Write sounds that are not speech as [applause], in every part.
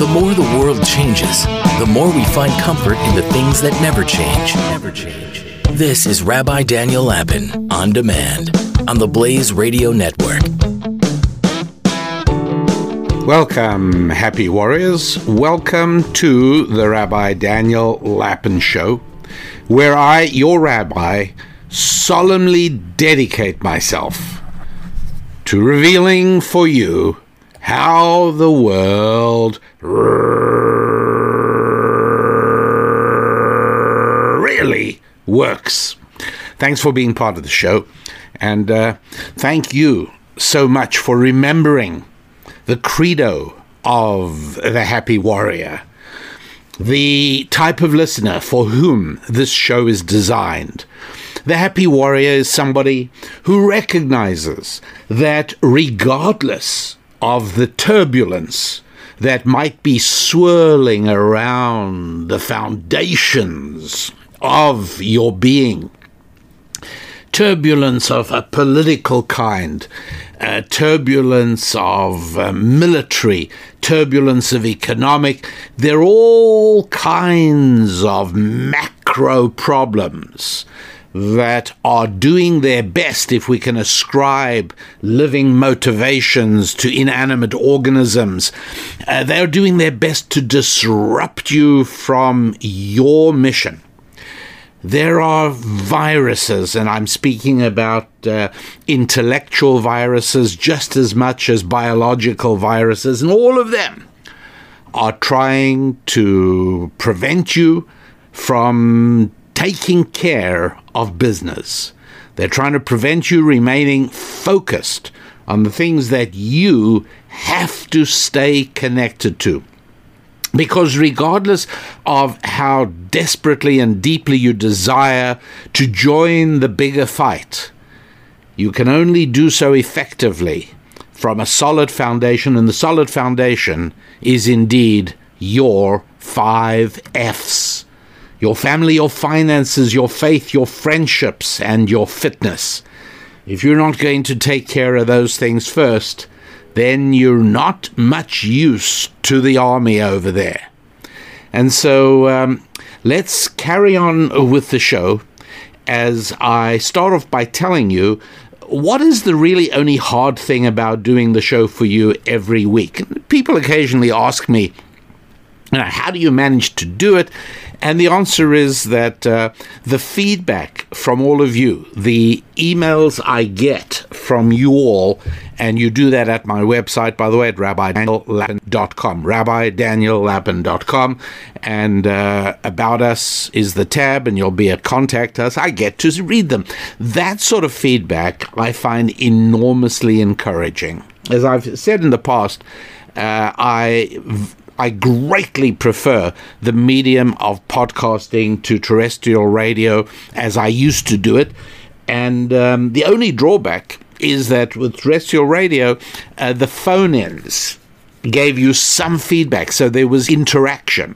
The more the world changes, the more we find comfort in the things that never change. Never change. This is Rabbi Daniel Lapin on demand on the Blaze Radio Network. Welcome, happy warriors. Welcome to the Rabbi Daniel Lapin Show, where I, your rabbi, solemnly dedicate myself to revealing for you how the world really works. Thanks for being part of the show, and uh, thank you so much for remembering the credo of the happy warrior, the type of listener for whom this show is designed. The happy warrior is somebody who recognizes that regardless of the turbulence that might be swirling around the foundations of your being, turbulence of a political kind, uh, turbulence of uh, military, turbulence of economic. There are all kinds of macro problems that are doing their best, if we can ascribe living motivations to inanimate organisms, uh, they're doing their best to disrupt you from your mission. There are viruses, and I'm speaking about uh, intellectual viruses just as much as biological viruses, and all of them are trying to prevent you from taking care of business. They're trying to prevent you remaining focused on the things that you have to stay connected to. Because regardless of how desperately and deeply you desire to join the bigger fight, you can only do so effectively from a solid foundation, and the solid foundation is indeed your five F's your family, your finances, your faith, your friendships, and your fitness. If you're not going to take care of those things first, then you're not much use to the army over there. And so um, let's carry on with the show as I start off by telling you what is the really only hard thing about doing the show for you every week? People occasionally ask me, how do you manage to do it? And the answer is that uh, the feedback from all of you, the emails I get from you all, and you do that at my website, by the way, at rabbidaniellapin.com, rabbidaniellapin.com, and uh, About Us is the tab, and you'll be at Contact Us. I get to read them. That sort of feedback I find enormously encouraging. As I've said in the past, uh, I I greatly prefer the medium of podcasting to terrestrial radio as I used to do it. And um, the only drawback is that with terrestrial radio, uh, the phone ins gave you some feedback, so there was interaction.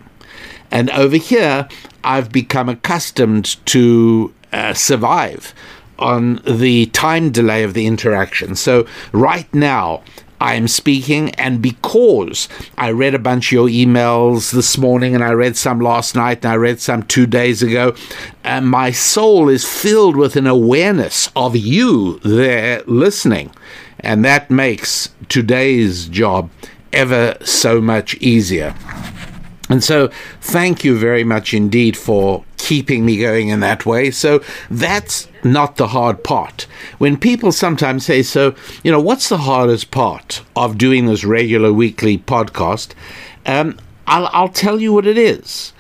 And over here, I've become accustomed to uh, survive on the time delay of the interaction. So right now, I am speaking, and because I read a bunch of your emails this morning, and I read some last night, and I read some two days ago, and my soul is filled with an awareness of you there listening. And that makes today's job ever so much easier. And so, thank you very much indeed for keeping me going in that way. So, that's not the hard part. When people sometimes say, So, you know, what's the hardest part of doing this regular weekly podcast? Um, I'll, I'll tell you what it is.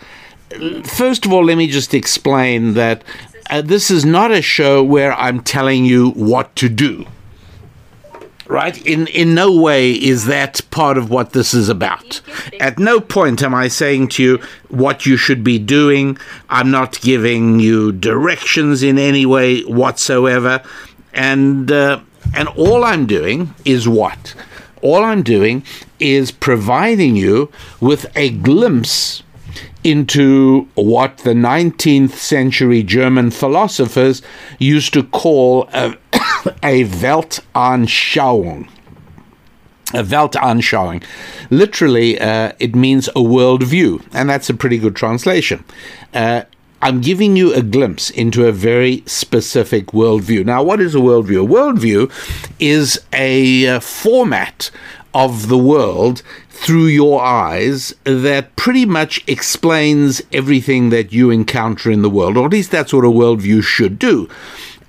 First of all, let me just explain that uh, this is not a show where I'm telling you what to do right? In in no way is that part of what this is about. At no point am I saying to you what you should be doing. I'm not giving you directions in any way whatsoever, and uh, and all I'm doing is what. All I'm doing is providing you with a glimpse into what the 19th century German philosophers used to call a, a Weltanschauung. A Weltanschauung. Literally, uh, it means a worldview, and that's a pretty good translation. Uh, I'm giving you a glimpse into a very specific worldview. Now, what is a worldview? A worldview is a uh, format of the world through your eyes that pretty much explains everything that you encounter in the world, or at least that's what a worldview should do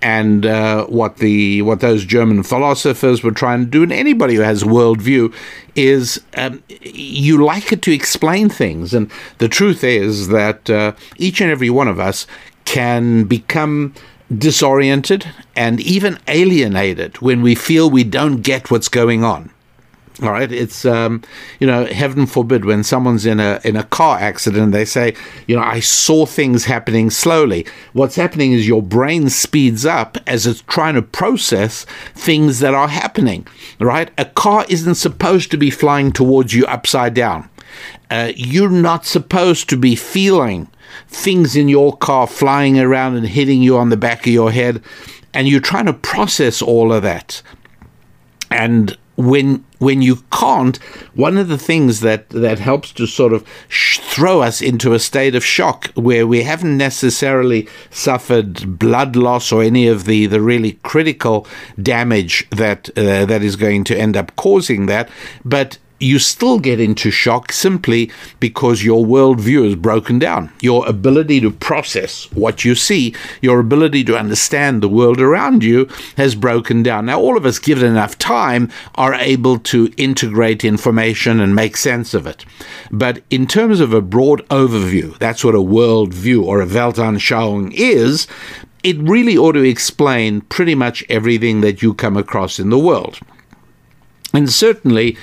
and uh, what the what those German philosophers were trying to do, and anybody who has a worldview is um, you like it to explain things, and the truth is that uh, each and every one of us can become disoriented and even alienated when we feel we don't get what's going on. All right, it's um, you know, heaven forbid when someone's in a in a car accident, they say, you know, I saw things happening slowly. What's happening is your brain speeds up as it's trying to process things that are happening. Right, a car isn't supposed to be flying towards you upside down. Uh, you're not supposed to be feeling things in your car flying around and hitting you on the back of your head, and you're trying to process all of that. And when when you can't, one of the things that that helps to sort of sh- throw us into a state of shock where we haven't necessarily suffered blood loss or any of the the really critical damage that uh, that is going to end up causing that, but you still get into shock simply because your worldview is broken down. Your ability to process what you see, your ability to understand the world around you has broken down. Now, all of us, given enough time, are able to integrate information and make sense of it. But in terms of a broad overview, that's what a worldview or a Weltanschauung is. It really ought to explain pretty much everything that you come across in the world. And certainly,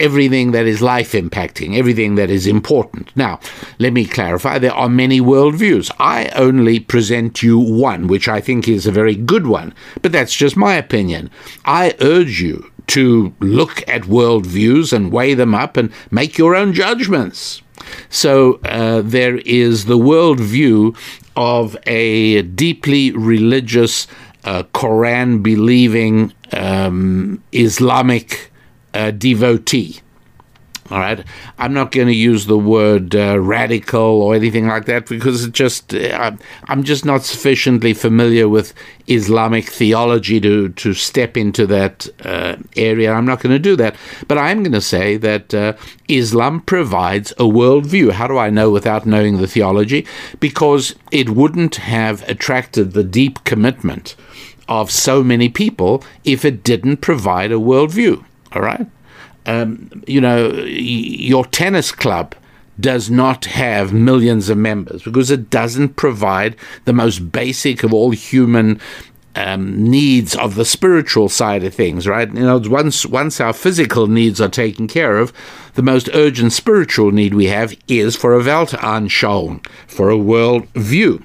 everything that is life impacting, everything that is important. Now, let me clarify there are many worldviews. I only present you one, which I think is a very good one, but that's just my opinion. I urge you to look at worldviews and weigh them up and make your own judgments. So uh, there is the worldview of a deeply religious, uh, Quran believing um, Islamic a devotee. All right. I'm not going to use the word uh, radical or anything like that because it just uh, I'm just not sufficiently familiar with Islamic theology to to step into that uh, area. I'm not going to do that. But I'm going to say that uh, Islam provides a worldview. How do I know without knowing the theology? Because it wouldn't have attracted the deep commitment of so many people if it didn't provide a worldview. All right. Um, you know, your tennis club does not have millions of members because it doesn't provide the most basic of all human um, needs of the spiritual side of things, right? You know, once once our physical needs are taken care of, the most urgent spiritual need we have is for a Weltanschauung, for a world view.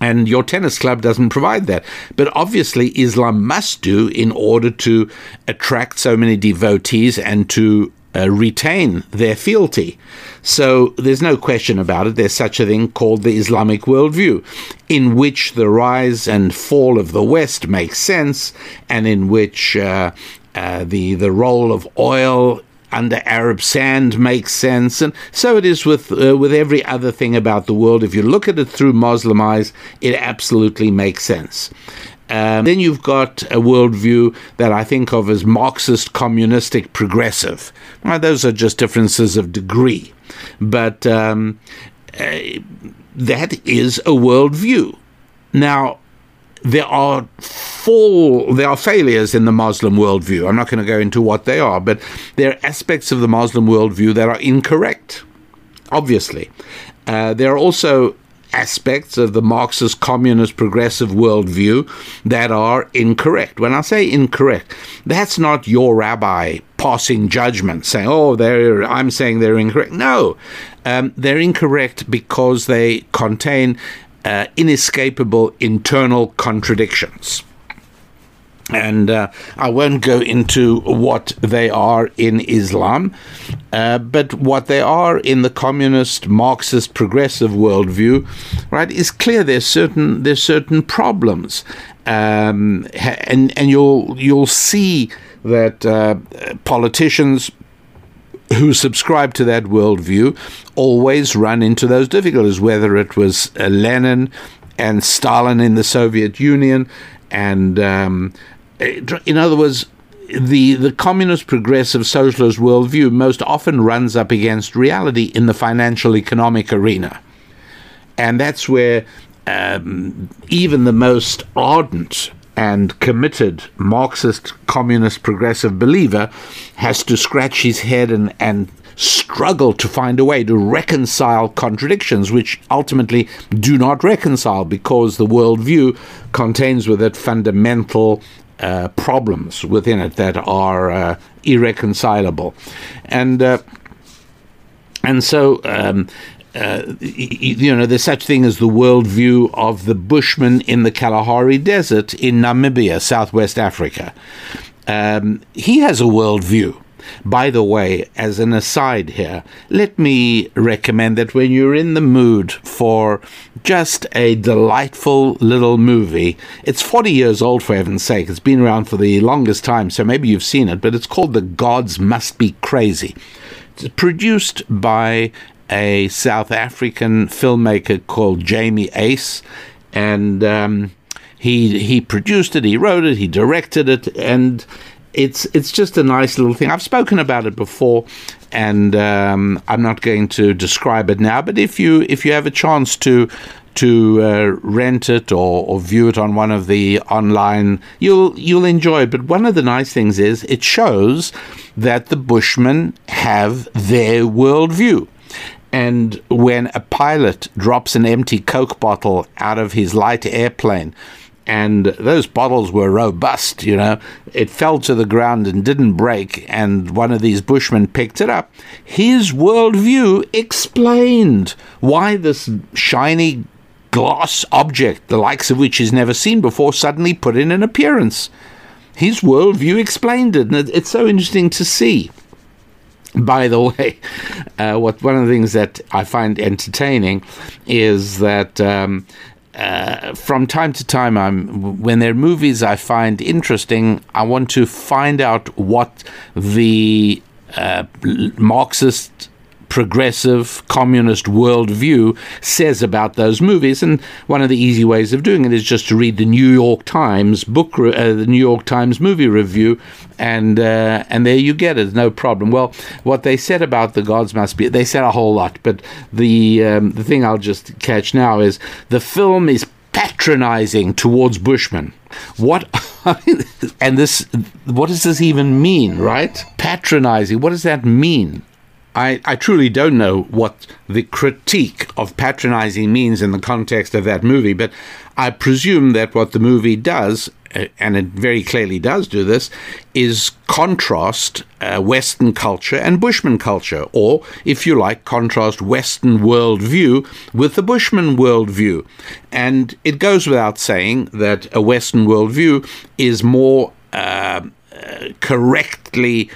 And your tennis club doesn't provide that. But obviously, Islam must do in order to attract so many devotees and to uh, retain their fealty. So there's no question about it. There's such a thing called the Islamic worldview, in which the rise and fall of the West makes sense, and in which uh, uh, the the role of oil under Arab sand makes sense, and so it is with uh, with every other thing about the world. If you look at it through Muslim eyes, it absolutely makes sense. Um, then you've got a worldview that I think of as Marxist, communistic, progressive. Well, those are just differences of degree. but um, uh, that is a worldview. Now, there are fall, there are failures in the Muslim worldview. I'm not going to go into what they are, but there are aspects of the Muslim worldview that are incorrect. Obviously, uh, there are also aspects of the Marxist communist progressive worldview that are incorrect. When I say incorrect, that's not your rabbi passing judgment saying, oh, they're, I'm saying they're incorrect. No, um, they're incorrect because they contain uh, inescapable internal contradictions and uh, I won't go into what they are in Islam, uh, but what they are in the communist, Marxist, progressive worldview, right, is clear. There's certain there's certain problems, um, and and you'll you'll see that uh, politicians who subscribe to that worldview always run into those difficulties, whether it was uh, Lenin and Stalin in the Soviet Union and um, in other words, the, the communist, progressive, socialist worldview most often runs up against reality in the financial economic arena. And that's where um, even the most ardent and committed Marxist, communist, progressive believer has to scratch his head and, and struggle to find a way to reconcile contradictions, which ultimately do not reconcile because the worldview contains with it fundamental uh, problems within it that are uh, irreconcilable, and uh, and so. Um, uh, you know, there's such thing as the worldview of the Bushman in the Kalahari Desert in Namibia, Southwest Africa. Um, he has a worldview by the way, as an aside here, let me recommend that when you're in the mood for just a delightful little movie, it's 40 years old for heaven's sake. It's been around for the longest time, so maybe you've seen it, but it's called The Gods Must Be Crazy. It's produced by a South African filmmaker called Jamie Uys, and um, he he produced it, he wrote it, he directed it, and it's it's just a nice little thing. I've spoken about it before, and um, I'm not going to describe it now. But if you if you have a chance to to uh, rent it or, or view it on one of the online, you'll you'll enjoy it. But one of the nice things is it shows that the Bushmen have their worldview. And when a pilot drops an empty Coke bottle out of his light airplane and those bottles were robust, you know. It fell to the ground and didn't break, and one of these bushmen picked it up. His worldview explained why this shiny glass object, the likes of which he's never seen before, suddenly put in an appearance. His worldview explained it, and it's so interesting to see. By the [laughs] way, uh, what one of the things that I find entertaining is that um, uh, from time to time, I'm when there are movies I find interesting, I want to find out what the uh, Marxist progressive communist worldview says about those movies. And one of the easy ways of doing it is just to read the New York Times book, re- uh, the New York Times movie review, and uh, and there you get it, no problem. Well, what they said about the gods must be, they said a whole lot, but the um, the thing I'll just catch now is the film is patronizing towards Bushmen. What [laughs] and this what does this even mean, right? Patronizing. What does that mean? I, I truly don't know what the critique of patronizing means in the context of that movie, but I presume that what the movie does, uh, and it very clearly does do this, is contrast uh, Western culture and Bushman culture, or, if you like, contrast Western worldview with the Bushman worldview. And it goes without saying that a Western worldview is more uh, uh correctly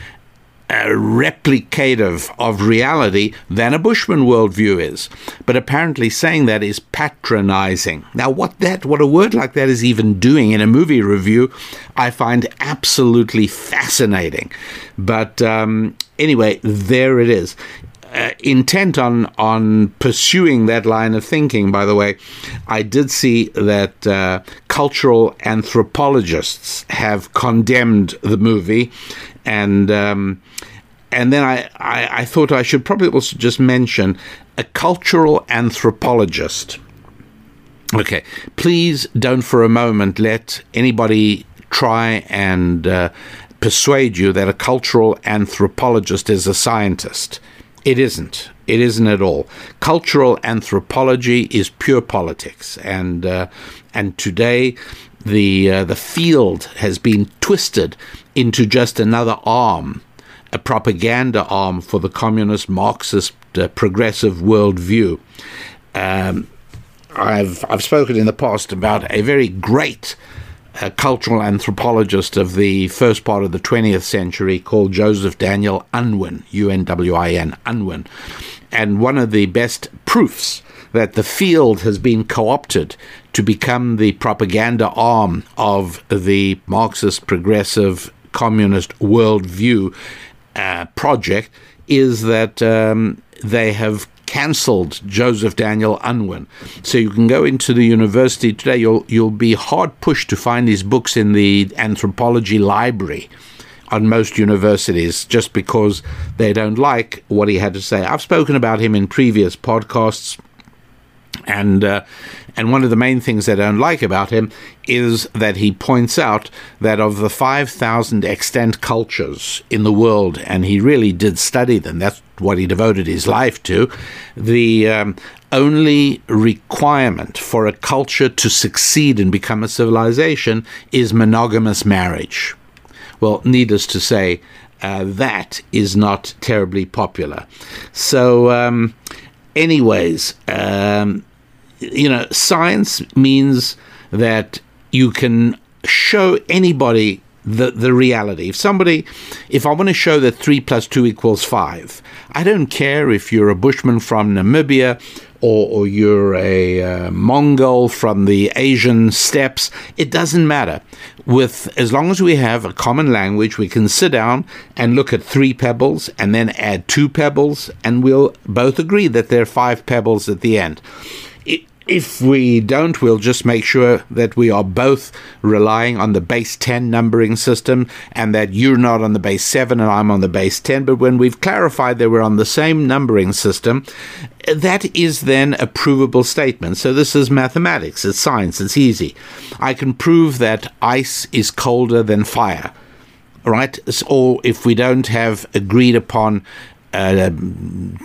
replicative of reality than a Bushman worldview is. But apparently, saying that is patronizing. Now, what that, what a word like that is even doing in a movie review, I find absolutely fascinating. But um, anyway, there it is. Uh, intent on on pursuing that line of thinking. By the way, I did see that uh, cultural anthropologists have condemned the movie and um, and then I, I, I thought I should probably also just mention a cultural anthropologist. Okay, please don't for a moment let anybody try and uh, persuade you that a cultural anthropologist is a scientist. It isn't. It isn't at all. Cultural anthropology is pure politics, and uh, and today the uh, the field has been twisted into just another arm, a propaganda arm for the communist Marxist uh, progressive worldview. Um, I've I've spoken in the past about a very great uh, cultural anthropologist of the first part of the 20th century called Joseph Daniel Unwin, U N W I N, Unwin. And one of the best proofs that the field has been co opted to become the propaganda arm of the Marxist progressive communist worldview uh, project is that um, they have cancelled Joseph Daniel Unwin. So you can go into the university today. You'll you'll be hard pushed to find his books in the anthropology library on most universities just because they don't like what he had to say. I've spoken about him in previous podcasts. And uh, and one of the main things I don't like about him is that he points out that of the 5,000 extant cultures in the world, and he really did study them, that's what he devoted his life to, the um, only requirement for a culture to succeed and become a civilization is monogamous marriage. Well, needless to say, uh, that is not terribly popular. So, um, anyways, um, you know, science means that you can show anybody the, the reality. If somebody, if I want to show that 3 plus 2 equals 5, I don't care if you're a bushman from Namibia or, or you're a uh, Mongol from the Asian steppes, it doesn't matter. With as long as we have a common language, we can sit down and look at three pebbles and then add two pebbles, and we'll both agree that there are five pebbles at the end if we don't, we'll just make sure that we are both relying on the base 10 numbering system and that you're not on the base 7 and I'm on the base 10. But when we've clarified that we're on the same numbering system, that is then a provable statement. So this is mathematics, it's science, it's easy. I can prove that ice is colder than fire right? Or if we don't have agreed upon uh,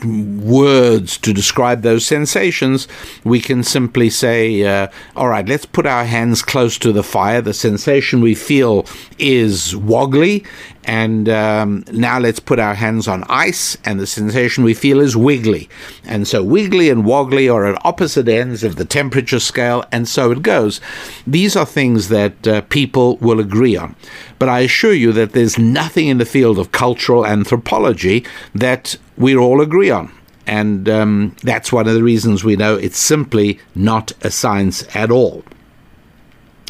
words to describe those sensations, we can simply say, uh, all right, let's put our hands close to the fire. The sensation we feel is woggly. And um, now let's put our hands on ice, and the sensation we feel is wiggly. And so, wiggly and woggly are at opposite ends of the temperature scale, and so it goes. These are things that uh, people will agree on. But I assure you that there's nothing in the field of cultural anthropology that we all agree on. And um, that's one of the reasons we know it's simply not a science at all.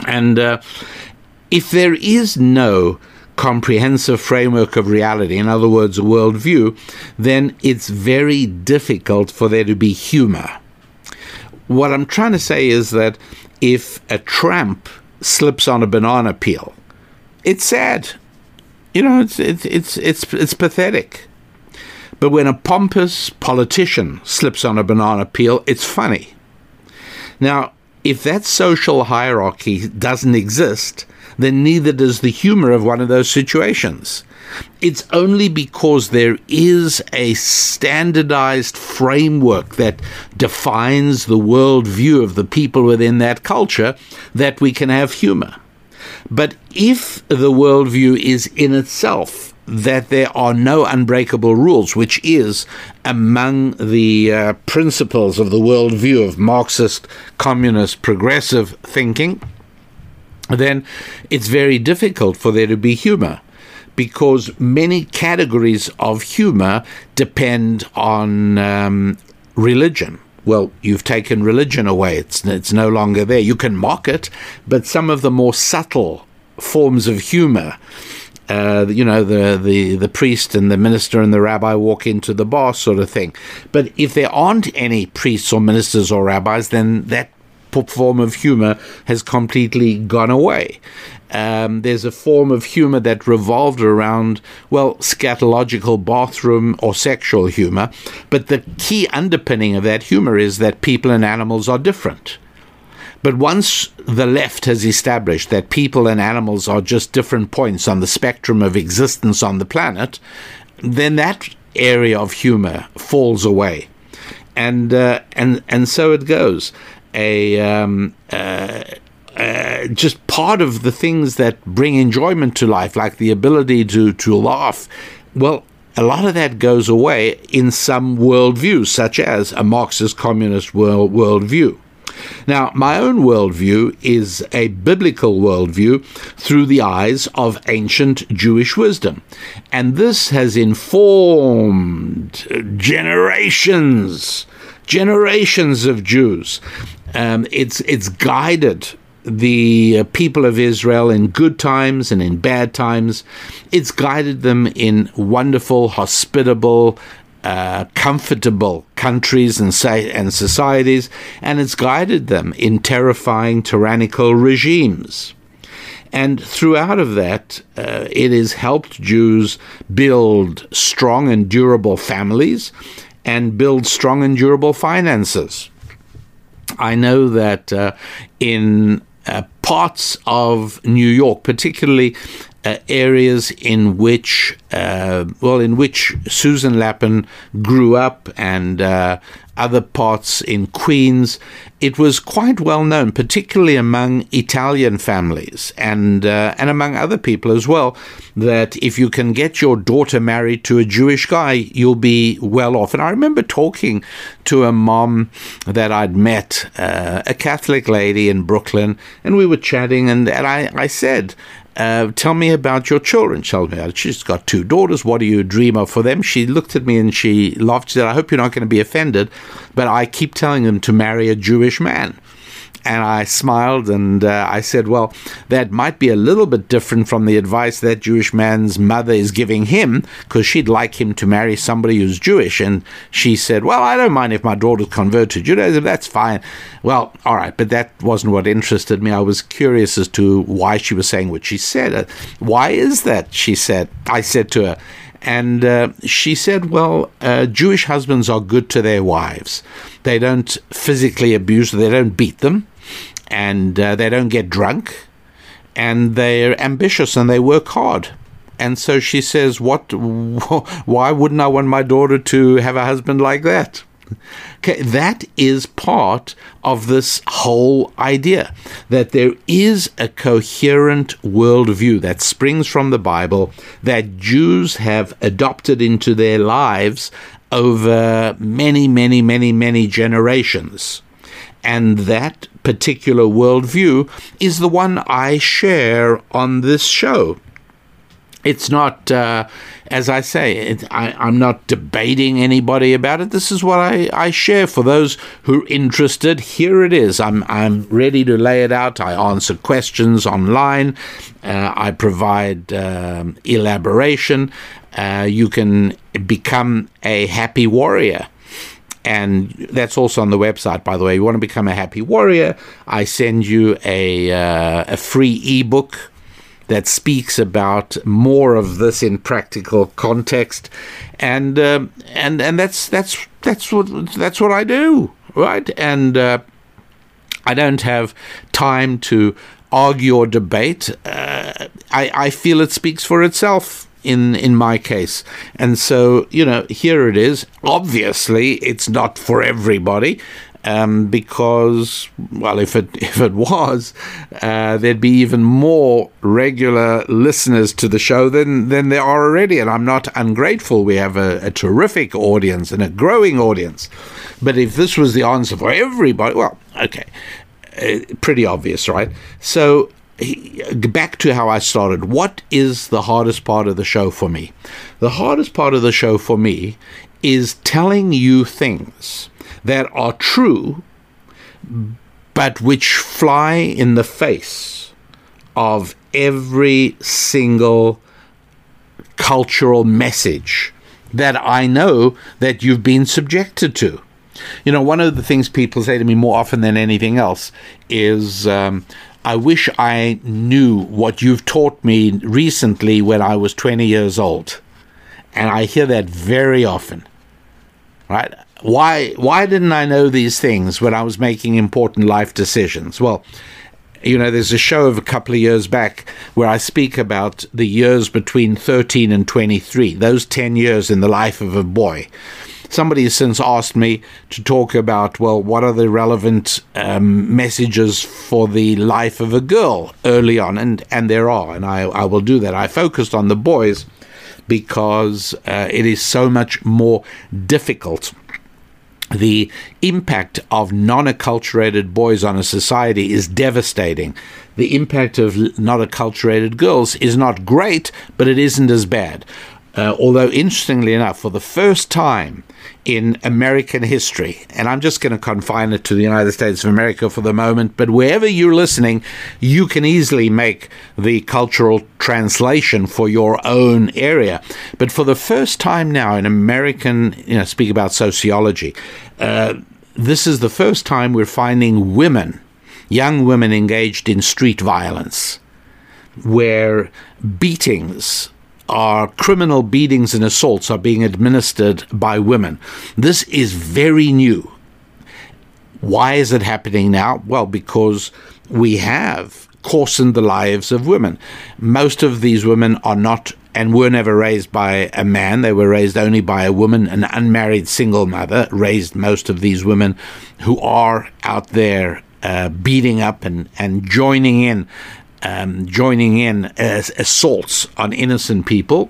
And uh, if there is no comprehensive framework of reality, in other words, a worldview, then it's very difficult for there to be humor. What I'm trying to say is that if a tramp slips on a banana peel, it's sad. You know, it's it's it's it's, it's pathetic. But when a pompous politician slips on a banana peel, it's funny. Now, if that social hierarchy doesn't exist, then neither does the humor of one of those situations. It's only because there is a standardized framework that defines the worldview of the people within that culture that we can have humor. But if the worldview is in itself that there are no unbreakable rules, which is among the uh, principles of the worldview of Marxist, communist, progressive thinking, then it's very difficult for there to be humor because many categories of humor depend on um, religion. Well, you've taken religion away. It's, it's no longer there. You can mock it, but some of the more subtle forms of humor uh, you know, the, the, the priest and the minister and the rabbi walk into the bar sort of thing. But if there aren't any priests or ministers or rabbis, then that form of humor has completely gone away. Um, there's a form of humor that revolved around, well, scatological bathroom or sexual humor. But the key underpinning of that humor is that people and animals are different. But once the left has established that people and animals are just different points on the spectrum of existence on the planet, then that area of humor falls away. And, uh, and, and so it goes. A, um, uh, uh, just part of the things that bring enjoyment to life, like the ability to, to laugh, well, a lot of that goes away in some worldviews, such as a Marxist communist world worldview. Now, my own worldview is a biblical worldview through the eyes of ancient Jewish wisdom. And this has informed generations, generations of Jews. Um, it's, it's guided the people of Israel in good times and in bad times. It's guided them in wonderful, hospitable, uh, comfortable countries and, and societies, and it's guided them in terrifying tyrannical regimes. And throughout of that, uh, it has helped Jews build strong and durable families and build strong and durable finances. I know that uh, in uh, parts of New York, particularly uh, areas in which, uh, well, in which Susan Lapin grew up and uh, other parts in Queens, it was quite well known, particularly among Italian families and uh, and among other people as well, that if you can get your daughter married to a Jewish guy, you'll be well off. And I remember talking to a mom that I'd met, uh, a Catholic lady in Brooklyn, and we were chatting, and, and I, I said, uh, tell me about your children. Tell me She's got two daughters. What do you dream of for them? She looked at me and she laughed. She said, I hope you're not going to be offended, but I keep telling them to marry a Jewish man. And I smiled and uh, I said, Well, that might be a little bit different from the advice that Jewish man's mother is giving him, because she'd like him to marry somebody who's Jewish. And she said, Well, I don't mind if my daughter convert to Judaism, that's fine. Well, all right, but that wasn't what interested me. I was curious as to why she was saying what she said. Uh, why is that? She said, I said to her, and uh, she said, Well, uh, Jewish husbands are good to their wives. They don't physically abuse them, they don't beat them, and uh, they don't get drunk, and they're ambitious and they work hard. And so she says, "What? [laughs] Why wouldn't I want my daughter to have a husband like that?" Okay, that is part of this whole idea that there is a coherent worldview that springs from the Bible that Jews have adopted into their lives over many, many, many, many generations. And that particular worldview is the one I share on this show. It's not, uh, as I say, it, I, am not debating anybody about it. This is what I, I share for those who are interested. Here it is. I'm, I'm ready to lay it out. I answer questions online. Uh, I provide um, elaboration. Uh, you can become a happy warrior and that's also on the website, by the way. You want to become a happy warrior? I send you a uh, a free ebook that speaks about more of this in practical context, and um, and and that's that's that's what that's what I do, right? And uh, I don't have time to argue or debate. Uh, I I feel it speaks for itself in in my case. And so, you know, here it is. Obviously, it's not for everybody. Um, because, well, if it [laughs] if it was, uh, there'd be even more regular listeners to the show than than there are already, and I'm not ungrateful. We have a, a terrific audience and a growing audience. But if this was the answer for everybody, well, okay, uh, pretty obvious, right? So back to how I started. What is the hardest part of the show for me? The hardest part of the show for me is telling you things that are true, but which fly in the face of every single cultural message that I know that you've been subjected to. You know, one of the things people say to me more often than anything else is, um, I wish I knew what you've taught me recently when I was 20 years old. And I hear that very often. Right? Why why didn't I know these things when I was making important life decisions? Well, you know, there's a show of a couple of years back where I speak about the years between 13 and 23, those 10 years in the life of a boy. Somebody has since asked me to talk about, well, what are the relevant um, messages for the life of a girl early on? And, and there are, and I, I will do that. I focused on the boys because uh, it is so much more difficult the impact of non acculturated boys on a society is devastating. The impact of not acculturated girls is not great, but it isn't as bad. Uh, although, interestingly enough, for the first time in American history, and I'm just going to confine it to the United States of America for the moment, but wherever you're listening, you can easily make the cultural translation for your own area. But for the first time now in American, you know, speak about sociology, uh, this is the first time we're finding women, young women engaged in street violence, where beatings are criminal beatings and assaults are being administered by women. This is very new. Why is it happening now? Well, because we have coarsened the lives of women. Most of these women are not and were never raised by a man. They were raised only by a woman, an unmarried single mother, raised most of these women who are out there uh, beating up and, and joining in um, joining in as assaults on innocent people.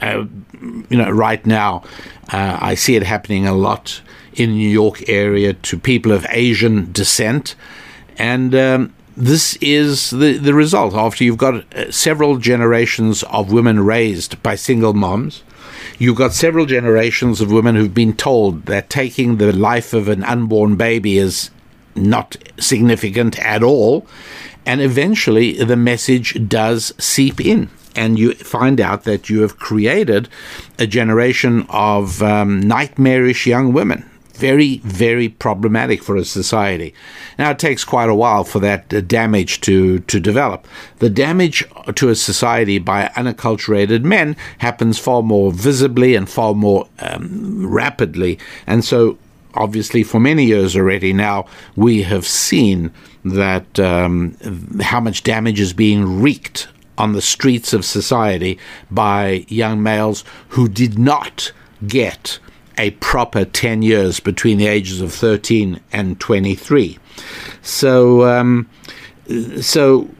uh, you know, right now, uh, I see it happening a lot in New York area to people of Asian descent, and um, this is the the result. After you've got uh, several generations of women raised by single moms, you've got several generations of women who've been told that taking the life of an unborn baby is not significant at all, and eventually the message does seep in and you find out that you have created a generation of um, nightmarish young women. Very, very problematic for a society. Now, it takes quite a while for that uh, damage to, to develop. The damage to a society by unacculturated men happens far more visibly and far more um, rapidly. And so, obviously, for many years already now, we have seen that um, how much damage is being wreaked on the streets of society by young males who did not get a proper 10 years between the ages of 13 and 23. So, um, so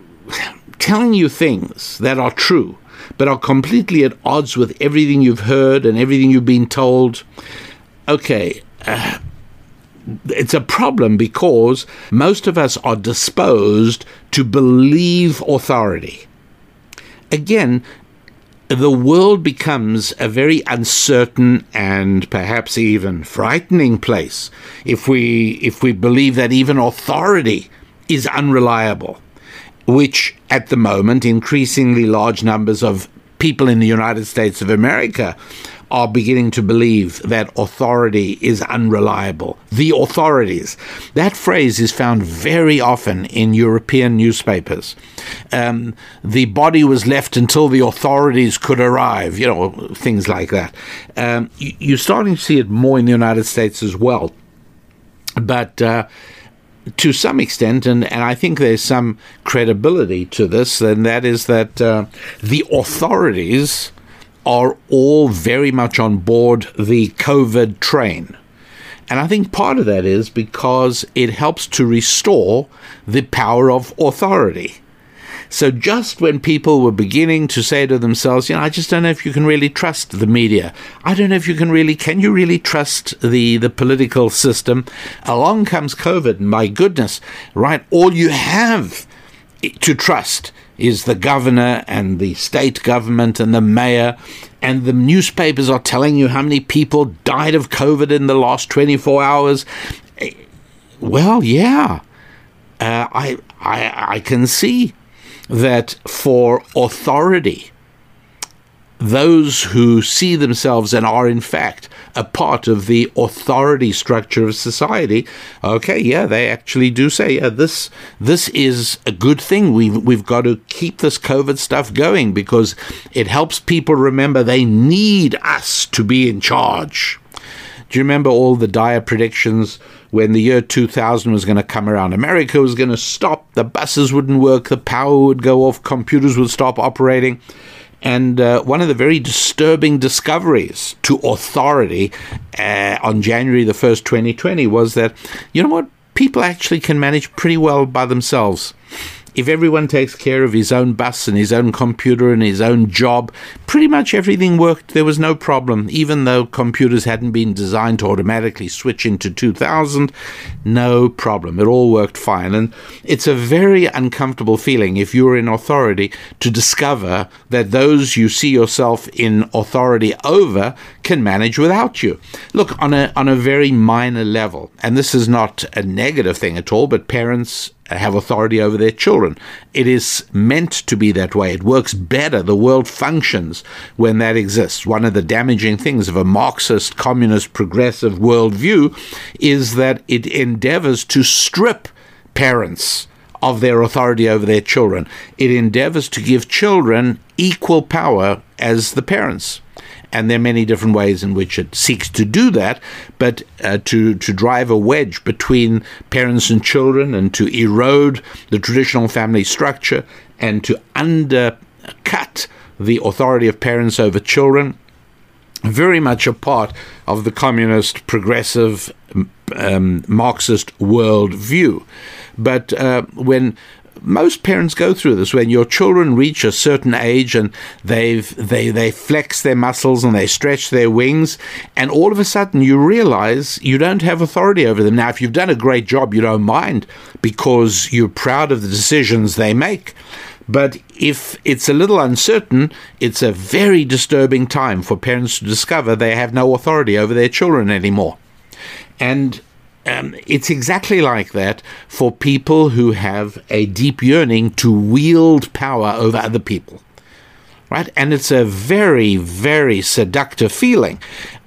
telling you things that are true, but are completely at odds with everything you've heard and everything you've been told, okay. Uh, it's a problem because most of us are disposed to believe authority again, the world becomes a very uncertain and perhaps even frightening place if we if we believe that even authority is unreliable which at the moment increasingly large numbers of people in the United States of America are beginning to believe that authority is unreliable. The authorities. That phrase is found very often in European newspapers. Um, the body was left until the authorities could arrive, you know, things like that. Um, you're starting to see it more in the United States as well. But. Uh, to some extent, and, and I think there's some credibility to this, and that is that uh, the authorities are all very much on board the COVID train. And I think part of that is because it helps to restore the power of authority. So just when people were beginning to say to themselves, you know, I just don't know if you can really trust the media. I don't know if you can really, can you really trust the, the political system? Along comes COVID. My goodness, right? All you have to trust is the governor and the state government and the mayor. And the newspapers are telling you how many people died of COVID in the last 24 hours. Well, yeah. Uh, I, I, I can see that for authority, those who see themselves and are in fact a part of the authority structure of society, okay, yeah, they actually do say, yeah, this this is a good thing. We've we've got to keep this COVID stuff going because it helps people remember they need us to be in charge. Do you remember all the dire predictions when the year 2000 was going to come around? America was going to stop, the buses wouldn't work, the power would go off, computers would stop operating. And uh, one of the very disturbing discoveries to authority uh, on January the 1st, 2020, was that, you know what? People actually can manage pretty well by themselves if everyone takes care of his own bus and his own computer and his own job, pretty much everything worked. There was no problem, even though computers hadn't been designed to automatically switch into 2000. No problem. It all worked fine. And it's a very uncomfortable feeling if you're in authority to discover that those you see yourself in authority over can manage without you. Look, on a, on a very minor level, and this is not a negative thing at all, but parents Uh, have authority over their children. It is meant to be that way. It works better. The world functions when that exists. One of the damaging things of a Marxist, communist, progressive worldview is that it endeavors to strip parents of their authority over their children. It endeavors to give children equal power as the parents and there are many different ways in which it seeks to do that, but uh, to, to drive a wedge between parents and children and to erode the traditional family structure and to undercut the authority of parents over children, very much a part of the communist, progressive, um, Marxist worldview. But uh, when most parents go through this when your children reach a certain age and they've they they flex their muscles and they stretch their wings and all of a sudden you realize you don't have authority over them now if you've done a great job you don't mind because you're proud of the decisions they make but if it's a little uncertain, it's a very disturbing time for parents to discover they have no authority over their children anymore. And um, it's exactly like that for people who have a deep yearning to wield power over other people. Right? And it's a very, very seductive feeling.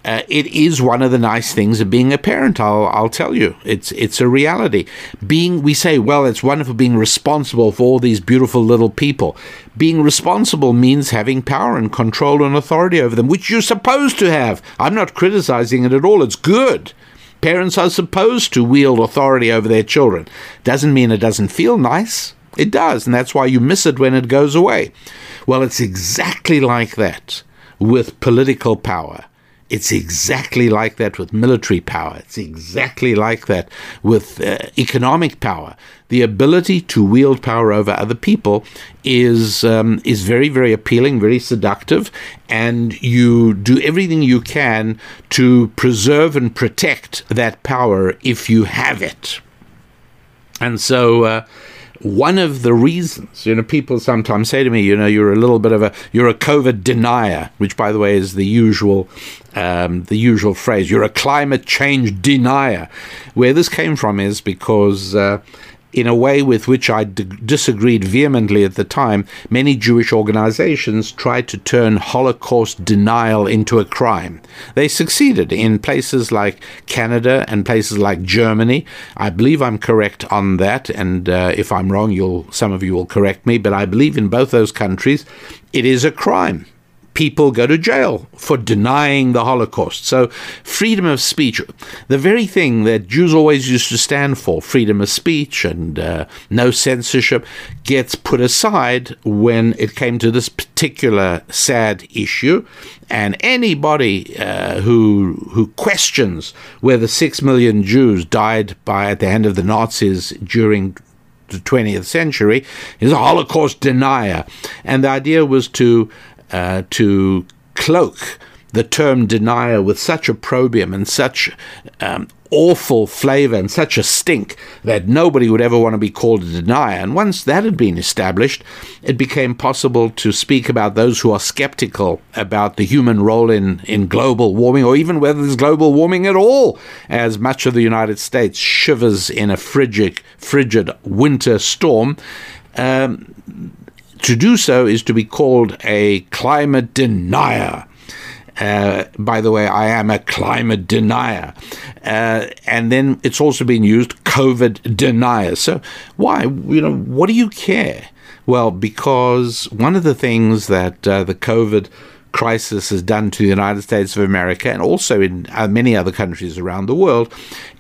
Uh, it is one of the nice things of being a parent. I'll, I'll tell you, it's it's a reality. Being, we say, well, it's wonderful being responsible for all these beautiful little people. Being responsible means having power and control and authority over them, which you're supposed to have. I'm not criticizing it at all. It's good. Parents are supposed to wield authority over their children. Doesn't mean it doesn't feel nice. It does, and that's why you miss it when it goes away. Well, it's exactly like that with political power. It's exactly like that with military power. It's exactly like that with uh, economic power. The ability to wield power over other people is um, is very very appealing, very seductive, and you do everything you can to preserve and protect that power if you have it. And so. Uh, one of the reasons, you know, people sometimes say to me, you know, you're a little bit of a you're a COVID denier, which, by the way, is the usual um, the usual phrase. You're a climate change denier. Where this came from is because. Uh, in a way with which I d- disagreed vehemently at the time, many Jewish organizations tried to turn Holocaust denial into a crime. They succeeded in places like Canada and places like Germany. I believe I'm correct on that, and uh, if I'm wrong, you'll some of you will correct me. But I believe in both those countries, it is a crime people go to jail for denying the Holocaust. So, freedom of speech, the very thing that Jews always used to stand for, freedom of speech and uh, no censorship, gets put aside when it came to this particular sad issue. And anybody uh, who who questions whether six million Jews died by at the hand of the Nazis during the 20th century. is a Holocaust denier. And the idea was to, uh, to cloak the term denier with such opprobrium and such um, awful flavor and such a stink that nobody would ever want to be called a denier. And once that had been established, it became possible to speak about those who are skeptical about the human role in, in global warming or even whether there's global warming at all, as much of the United States shivers in a frigid, frigid winter storm. Um, to do so is to be called a climate denier. Uh, by the way, I am a climate denier. Uh, and then it's also been used COVID denier. So why? You know, what do you care? Well, because one of the things that uh, the COVID crisis has done to the United States of America and also in uh, many other countries around the world,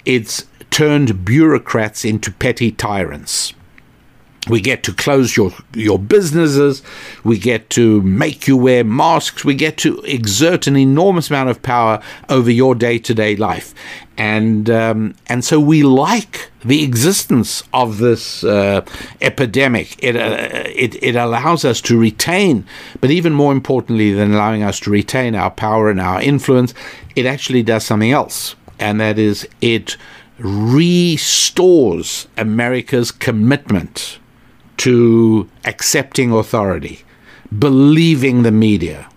it's turned bureaucrats into petty tyrants. We get to close your, your businesses. We get to make you wear masks. We get to exert an enormous amount of power over your day to day life. And, um, and so we like the existence of this uh, epidemic. It, uh, it, it allows us to retain, but even more importantly than allowing us to retain our power and our influence, it actually does something else. And that is, it restores America's commitment to accepting authority, believing the media.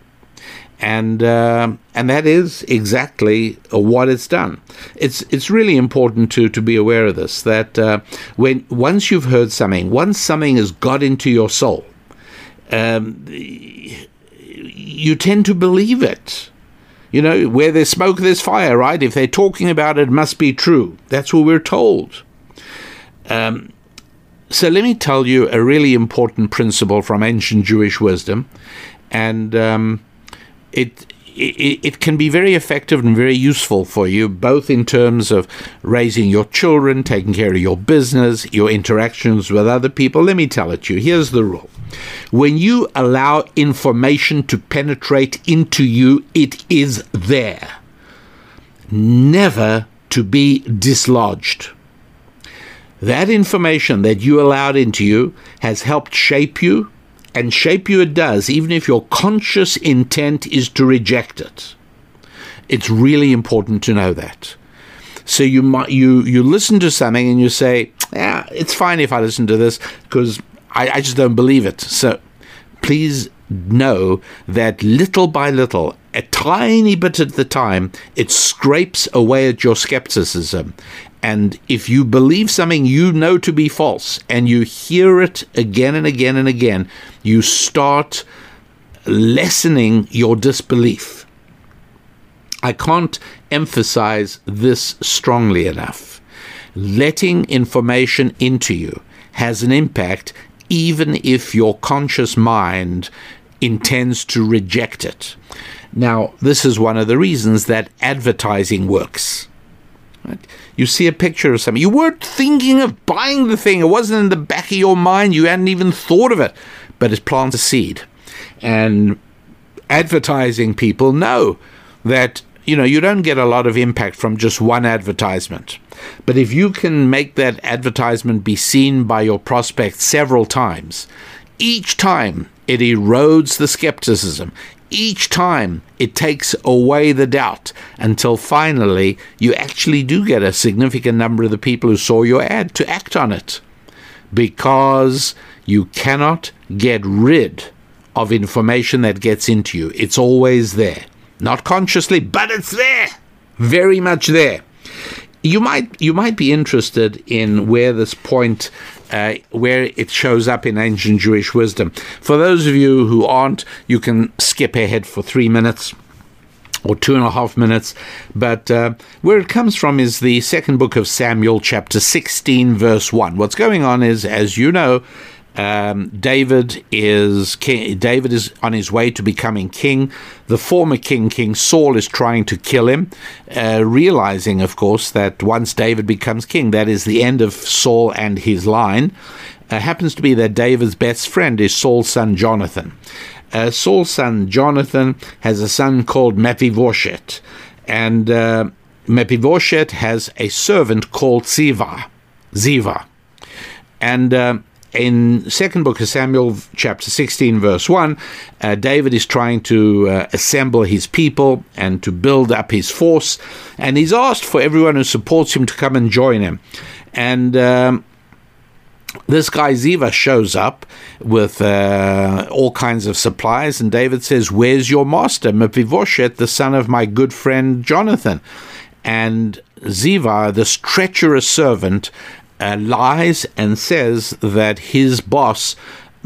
And uh, and that is exactly what it's done. It's it's really important to to be aware of this. That uh, when once you've heard something, once something has got into your soul, um, you tend to believe it. You know, where there's smoke, there's fire, right? If they're talking about it, it must be true. That's what we're told. Um, so let me tell you a really important principle from ancient Jewish wisdom, and um, it, it it can be very effective and very useful for you, both in terms of raising your children, taking care of your business, your interactions with other people. Let me tell it to you. Here's the rule. When you allow information to penetrate into you, it is there, never to be dislodged. That information that you allowed into you has helped shape you, and shape you it does, even if your conscious intent is to reject it. It's really important to know that. So you might you you listen to something and you say, "Yeah, it's fine if I listen to this because I, I just don't believe it." So please know that little by little, a tiny bit at the time, it scrapes away at your skepticism. And if you believe something you know to be false and you hear it again and again and again, you start lessening your disbelief. I can't emphasize this strongly enough. Letting information into you has an impact even if your conscious mind intends to reject it. Now, this is one of the reasons that advertising works. Right? You see a picture of something. You weren't thinking of buying the thing. It wasn't in the back of your mind. You hadn't even thought of it. But it plants a seed. And advertising people know that you know you don't get a lot of impact from just one advertisement. But if you can make that advertisement be seen by your prospect several times, each time it erodes the skepticism each time it takes away the doubt until finally you actually do get a significant number of the people who saw your ad to act on it. Because you cannot get rid of information that gets into you. It's always there. Not consciously, but it's there. Very much there. You might you might be interested in where this point uh, where it shows up in ancient Jewish wisdom. For those of you who aren't, you can skip ahead for three minutes or two and a half minutes. But uh, where it comes from is the second book of Samuel, chapter 16, verse 1. What's going on is, as you know, um, David is king, David is on his way to becoming king. The former king, King Saul, is trying to kill him, uh, realizing, of course, that once David becomes king, that is the end of Saul and his line. Uh, happens to be that David's best friend is Saul's son Jonathan. Uh, Saul's son Jonathan has a son called Mephibosheth, and uh, Mephibosheth has a servant called Ziva. Ziva. And uh, in second book of Samuel, chapter 16, verse 1, uh, David is trying to uh, assemble his people and to build up his force. And he's asked for everyone who supports him to come and join him. And um, this guy Ziva shows up with uh, all kinds of supplies, and David says, Where's your master, Mephibosheth, the son of my good friend Jonathan? And Ziva, this treacherous servant, Uh, lies and says that his boss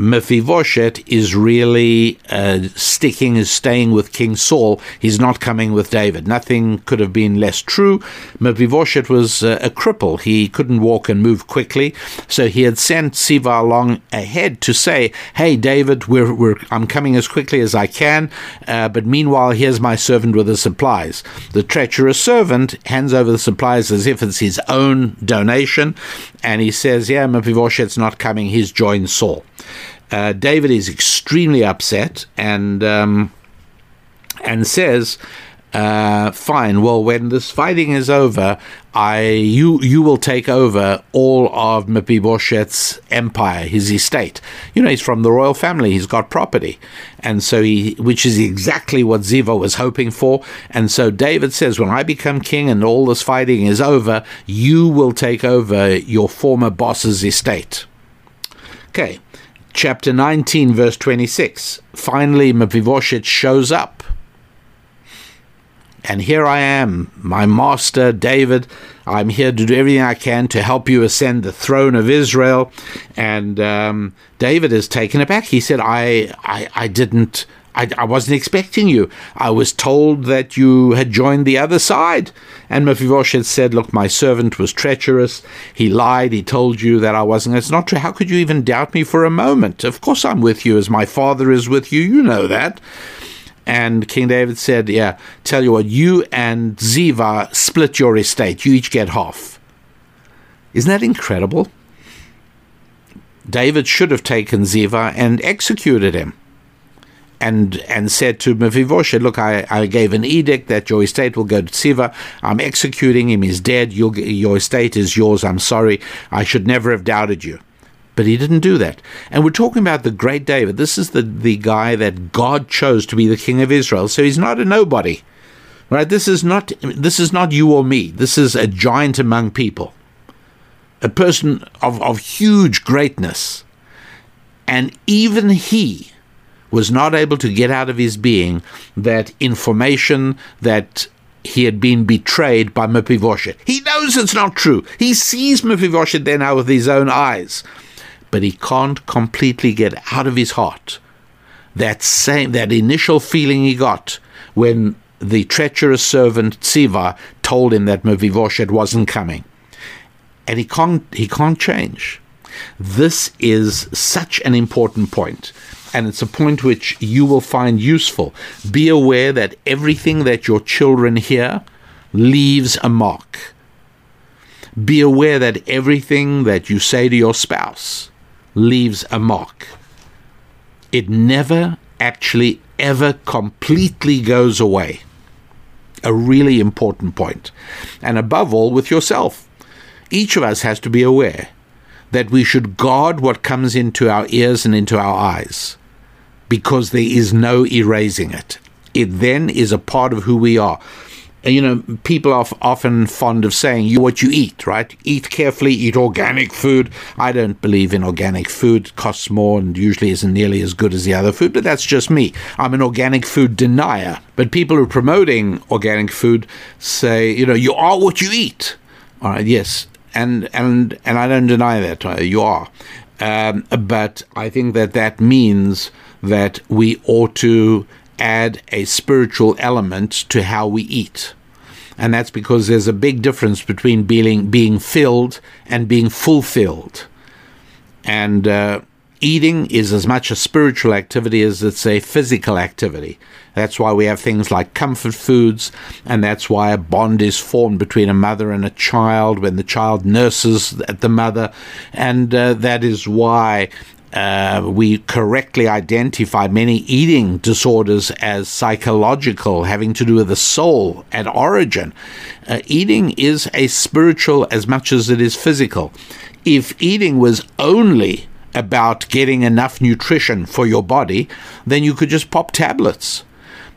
Mephibosheth is really uh, sticking, is staying with King Saul. He's not coming with David. Nothing could have been less true. Mephibosheth was uh, a cripple. He couldn't walk and move quickly. So he had sent Ziva along ahead to say, Hey, David, we're, we're, I'm coming as quickly as I can, uh, but meanwhile, here's my servant with the supplies. The treacherous servant hands over the supplies as if it's his own donation, and he says, Yeah, Mephibosheth's not coming. He's joined Saul. Uh, David is extremely upset and um, and says, uh, "Fine. Well, when this fighting is over, I you you will take over all of Mephibosheth's empire, his estate. You know, he's from the royal family. He's got property, and so he, which is exactly what Ziva was hoping for. And so David says, when I become king and all this fighting is over, you will take over your former boss's estate." Okay chapter 19, verse 26. Finally, Mephibosheth shows up. And here I am, my master David. I'm here to do everything I can to help you ascend the throne of Israel. And um, David is taken aback. He said, I, I, I didn't. I, I, wasn't expecting you. I was told that you had joined the other side. And Mephibosheth said, Look, my servant was treacherous. He lied. He told you that I wasn't. It's not true. How could you even doubt me for a moment? Of course I'm with you as my father is with you. You know that. And King David said, Yeah, tell you what, you and Ziva split your estate. You each get half. Isn't that incredible? David should have taken Ziva and executed him and and said to Mephibosheth, "Look, I, I gave an edict that your estate will go to Ziva. I'm executing him. He's dead. Your your estate is yours. I'm sorry. I should never have doubted you." But he didn't do that. And we're talking about the great David. This is the, the guy that God chose to be the king of Israel. So he's not a nobody. Right? This is not this is not you or me. This is a giant among people. A person of, of huge greatness. And even he was not able to get out of his being that information that he had been betrayed by Mephibosheth. He knows it's not true. He sees Mephibosheth there now with his own eyes, but he can't completely get out of his heart that same that initial feeling he got when the treacherous servant Ziva told him that Mephibosheth wasn't coming, and he can't he can't change. This is such an important point and it's a point which you will find useful. Be aware that everything that your children hear leaves a mark. Be aware that everything that you say to your spouse leaves a mark. It never actually ever completely goes away. A really important point. And above all, with yourself. Each of us has to be aware that we should guard what comes into our ears and into our eyes because there is no erasing it. It then is a part of who we are. And, you know, people are often fond of saying, you what you eat, right? Eat carefully, eat organic food. I don't believe in organic food. It costs more and usually isn't nearly as good as the other food, but that's just me. I'm an organic food denier. But people who are promoting organic food say, you know, you are what you eat. All right, yes. And, and, and I don't deny that. Uh, you are. Um, but I think that that means that we ought to add a spiritual element to how we eat. And that's because there's a big difference between being, being filled and being fulfilled. And uh, eating is as much a spiritual activity as it's a physical activity. That's why we have things like comfort foods, and that's why a bond is formed between a mother and a child when the child nurses the mother, and uh, that is why uh, we correctly identify many eating disorders as psychological, having to do with the soul at origin. Uh, eating is a spiritual as much as it is physical. If eating was only about getting enough nutrition for your body, then you could just pop tablets.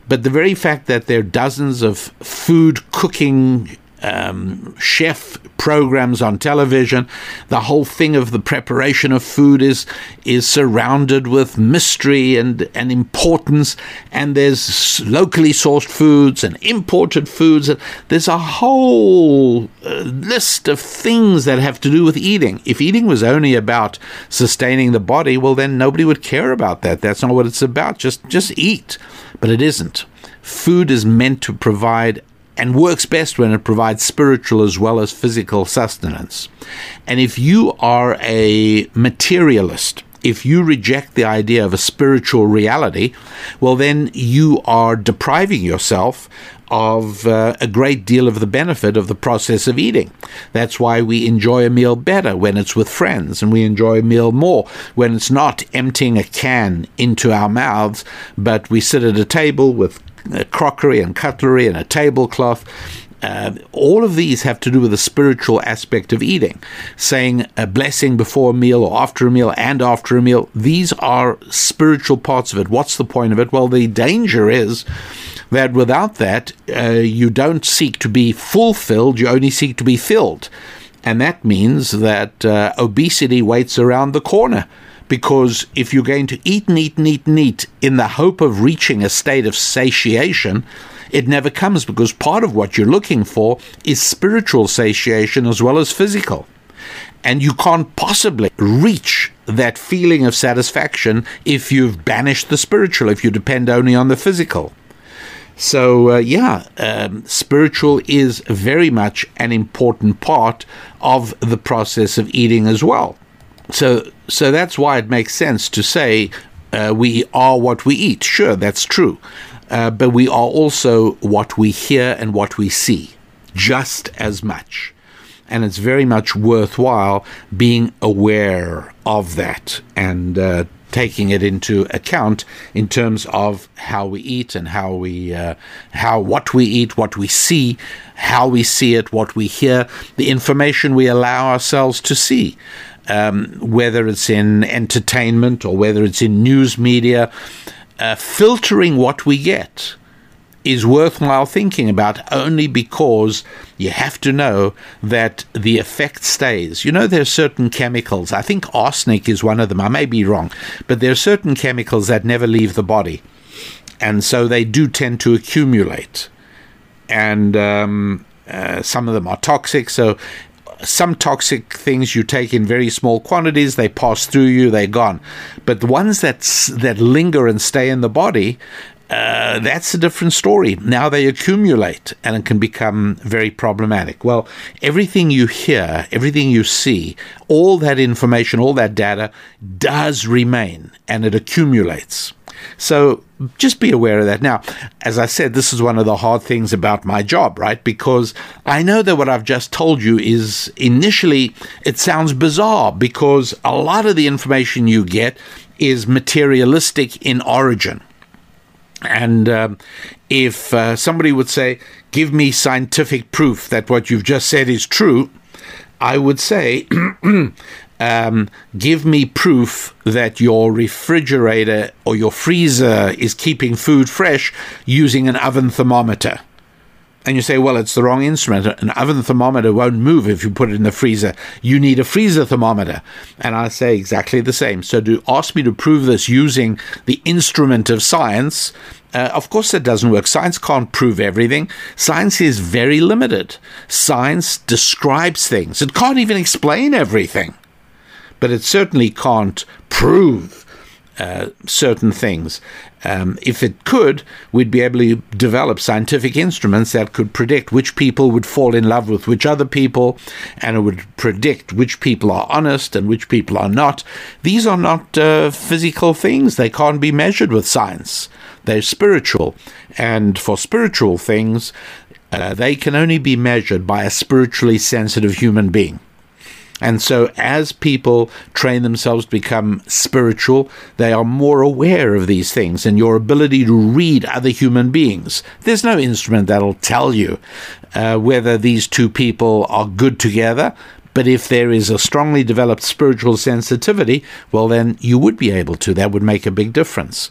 But the very fact that there are dozens of food cooking um, chef programs on television. The whole thing of the preparation of food is is surrounded with mystery and, and importance. And there's locally sourced foods and imported foods. There's a whole uh, list of things that have to do with eating. If eating was only about sustaining the body, well, then nobody would care about that. That's not what it's about. Just just eat. But it isn't. Food is meant to provide and works best when it provides spiritual as well as physical sustenance. And if you are a materialist, if you reject the idea of a spiritual reality, well, then you are depriving yourself of uh, a great deal of the benefit of the process of eating. That's why we enjoy a meal better when it's with friends, and we enjoy a meal more when it's not emptying a can into our mouths, but we sit at a table with crockery and cutlery and a tablecloth. Uh, all of these have to do with the spiritual aspect of eating. Saying a blessing before a meal or after a meal and after a meal, these are spiritual parts of it. What's the point of it? Well, the danger is that without that, uh, you don't seek to be fulfilled, you only seek to be filled. And that means that uh, obesity waits around the corner because if you're going to eat and eat and eat and eat in the hope of reaching a state of satiation, it never comes because part of what you're looking for is spiritual satiation as well as physical. And you can't possibly reach that feeling of satisfaction if you've banished the spiritual, if you depend only on the physical. So, uh, yeah, um, spiritual is very much an important part of the process of eating as well. So, so that's why it makes sense to say uh, we are what we eat. Sure, that's true. Uh, but we are also what we hear and what we see, just as much. And it's very much worthwhile being aware of that and uh, taking it into account in terms of how we eat and how we uh, how what we eat, what we see, how we see it, what we hear, the information we allow ourselves to see um, whether it's in entertainment or whether it's in news media, uh, filtering what we get is worthwhile thinking about only because you have to know that the effect stays. You know, there are certain chemicals, I think arsenic is one of them, I may be wrong, but there are certain chemicals that never leave the body. And so they do tend to accumulate. And um, uh, some of them are toxic. So some toxic things you take in very small quantities, they pass through you, they're gone. But the ones that that linger and stay in the body, uh, that's a different story. Now they accumulate and it can become very problematic. Well, everything you hear, everything you see, all that information, all that data does remain and it accumulates. So just be aware of that. Now, as I said, this is one of the hard things about my job, right? Because I know that what I've just told you is initially, it sounds bizarre because a lot of the information you get is materialistic in origin. And um, if uh, somebody would say, Give me scientific proof that what you've just said is true, I would say, [clears throat] um, give me proof that your refrigerator or your freezer is keeping food fresh using an oven thermometer. And you say, well, it's the wrong instrument. An oven thermometer won't move if you put it in the freezer. You need a freezer thermometer. And I say exactly the same. So to ask me to prove this using the instrument of science, uh, of course, that doesn't work. Science can't prove everything. Science is very limited. Science describes things, it can't even explain everything but it certainly can't prove uh, certain things. Um, if it could, we'd be able to develop scientific instruments that could predict which people would fall in love with which other people, and it would predict which people are honest and which people are not. These are not uh, physical things, they can't be measured with science. They're spiritual. And for spiritual things, uh, they can only be measured by a spiritually sensitive human being. And so, as people train themselves to become spiritual, they are more aware of these things and your ability to read other human beings. There's no instrument that'll tell you uh, whether these two people are good together, but if there is a strongly developed spiritual sensitivity, well, then you would be able to. That would make a big difference.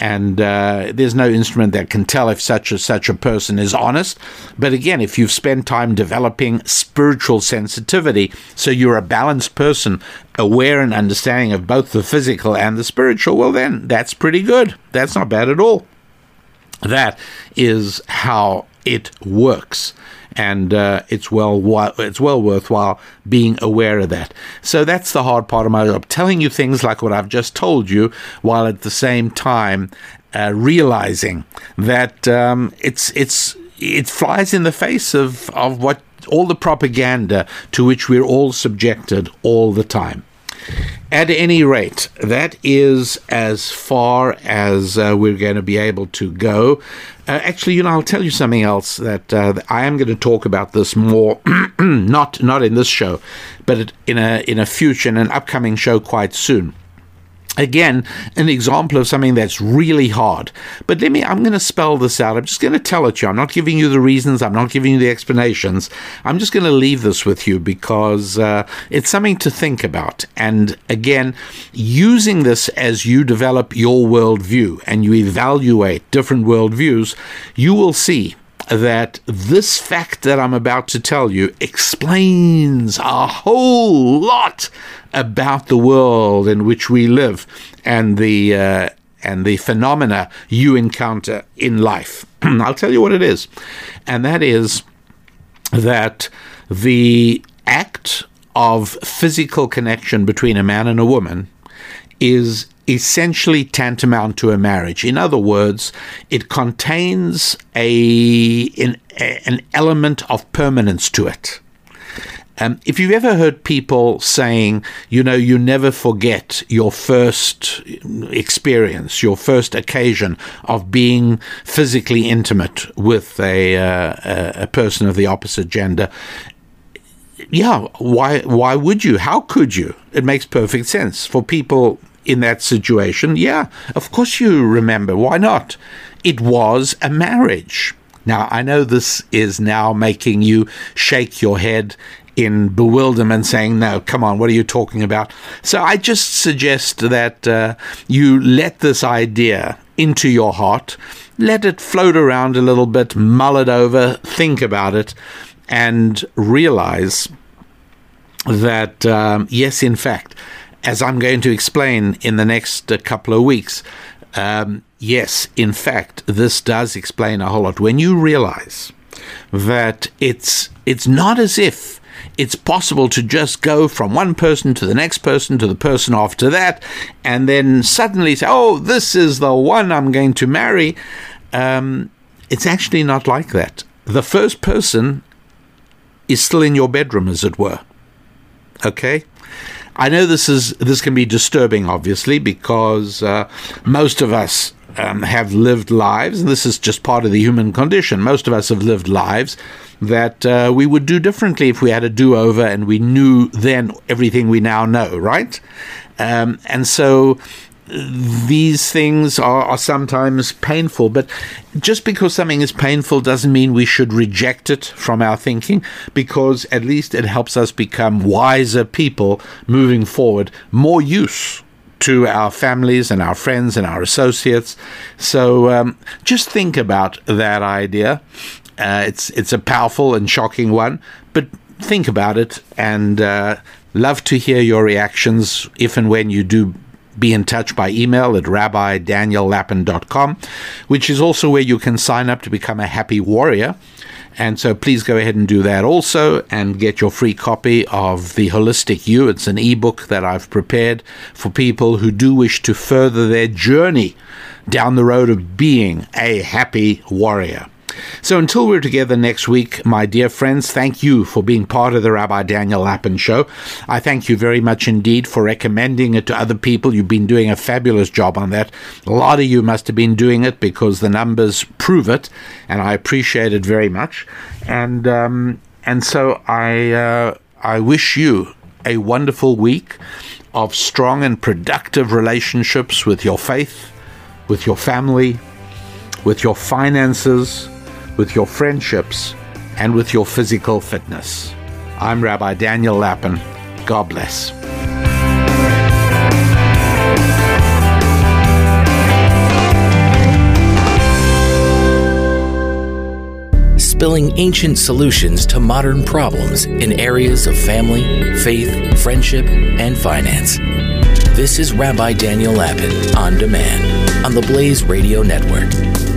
And uh, there's no instrument that can tell if such a such a person is honest. But again, if you've spent time developing spiritual sensitivity, so you're a balanced person, aware and understanding of both the physical and the spiritual, well, then that's pretty good. That's not bad at all. That is how it works and uh, it's well it's well worthwhile being aware of that. So that's the hard part of my job, telling you things like what I've just told you, while at the same time uh, realizing that um, it's it's it flies in the face of of what all the propaganda to which we're all subjected all the time. At any rate, that is as far as uh, we're going to be able to go. Uh, actually, you know, I'll tell you something else that uh, I am going to talk about this more, [clears throat] not not in this show, but in a in a future, in an upcoming show quite soon again an example of something that's really hard. But let me i'm going to spell this out. I'm just going to tell it to you. I'm not giving you the reasons. I'm not giving you the explanations. I'm just going to leave this with you because uh, it's something to think about. And again using this as you develop your worldview and you evaluate different worldviews you will see that this fact that I'm about to tell you explains a whole lot about the world in which we live and the uh, and the phenomena you encounter in life. [clears throat] I'll tell you what it is, and that is that the act of physical connection between a man and a woman is essentially tantamount to a marriage. In other words, it contains a an, an element of permanence to it. Um, if you've ever heard people saying, you know, you never forget your first experience, your first occasion of being physically intimate with a, uh, a person of the opposite gender, yeah, why why would you? How could you? It makes perfect sense for people in that situation. Yeah, of course you remember. Why not? It was a marriage. Now, I know this is now making you shake your head in bewilderment, saying, No, come on, what are you talking about? So I just suggest that uh, you let this idea into your heart, let it float around a little bit, mull it over, think about it, and realize that, um, yes, in fact, as I'm going to explain in the next uh, couple of weeks, um, yes, in fact, this does explain a whole lot. When you realize that it's it's not as if it's possible to just go from one person to the next person to the person after that, and then suddenly say, oh, this is the one I'm going to marry. Um, it's actually not like that. The first person is still in your bedroom, as it were. Okay? I know this is this can be disturbing, obviously, because uh, most of us um, have lived lives, and this is just part of the human condition. Most of us have lived lives that uh, we would do differently if we had a do over and we knew then everything we now know, right? Um, and so these things are, are, sometimes painful, but just because something is painful doesn't mean we should reject it from our thinking, because at least it helps us become wiser people moving forward, more use to our families and our friends and our associates. So um, just think about that idea. Uh, it's it's a powerful and shocking one, but think about it and uh, love to hear your reactions if and when you do be in touch by email at rabbidaniellapin.com, which is also where you can sign up to become a happy warrior. And so please go ahead and do that also and get your free copy of The Holistic You. It's an ebook that I've prepared for people who do wish to further their journey down the road of being a happy warrior. So until we're together next week, my dear friends, thank you for being part of the Rabbi Daniel Lapin Show. I thank you very much indeed for recommending it to other people. You've been doing a fabulous job on that. A lot of you must have been doing it because the numbers prove it, and I appreciate it very much. And um, and so I uh, I wish you a wonderful week of strong and productive relationships with your faith, with your family, with your finances, with your friendships, and with your physical fitness. I'm Rabbi Daniel Lapin. God bless. spilling ancient solutions to modern problems in areas of family, faith, friendship, and finance. This is Rabbi Daniel Lapin on demand on the Blaze Radio Network.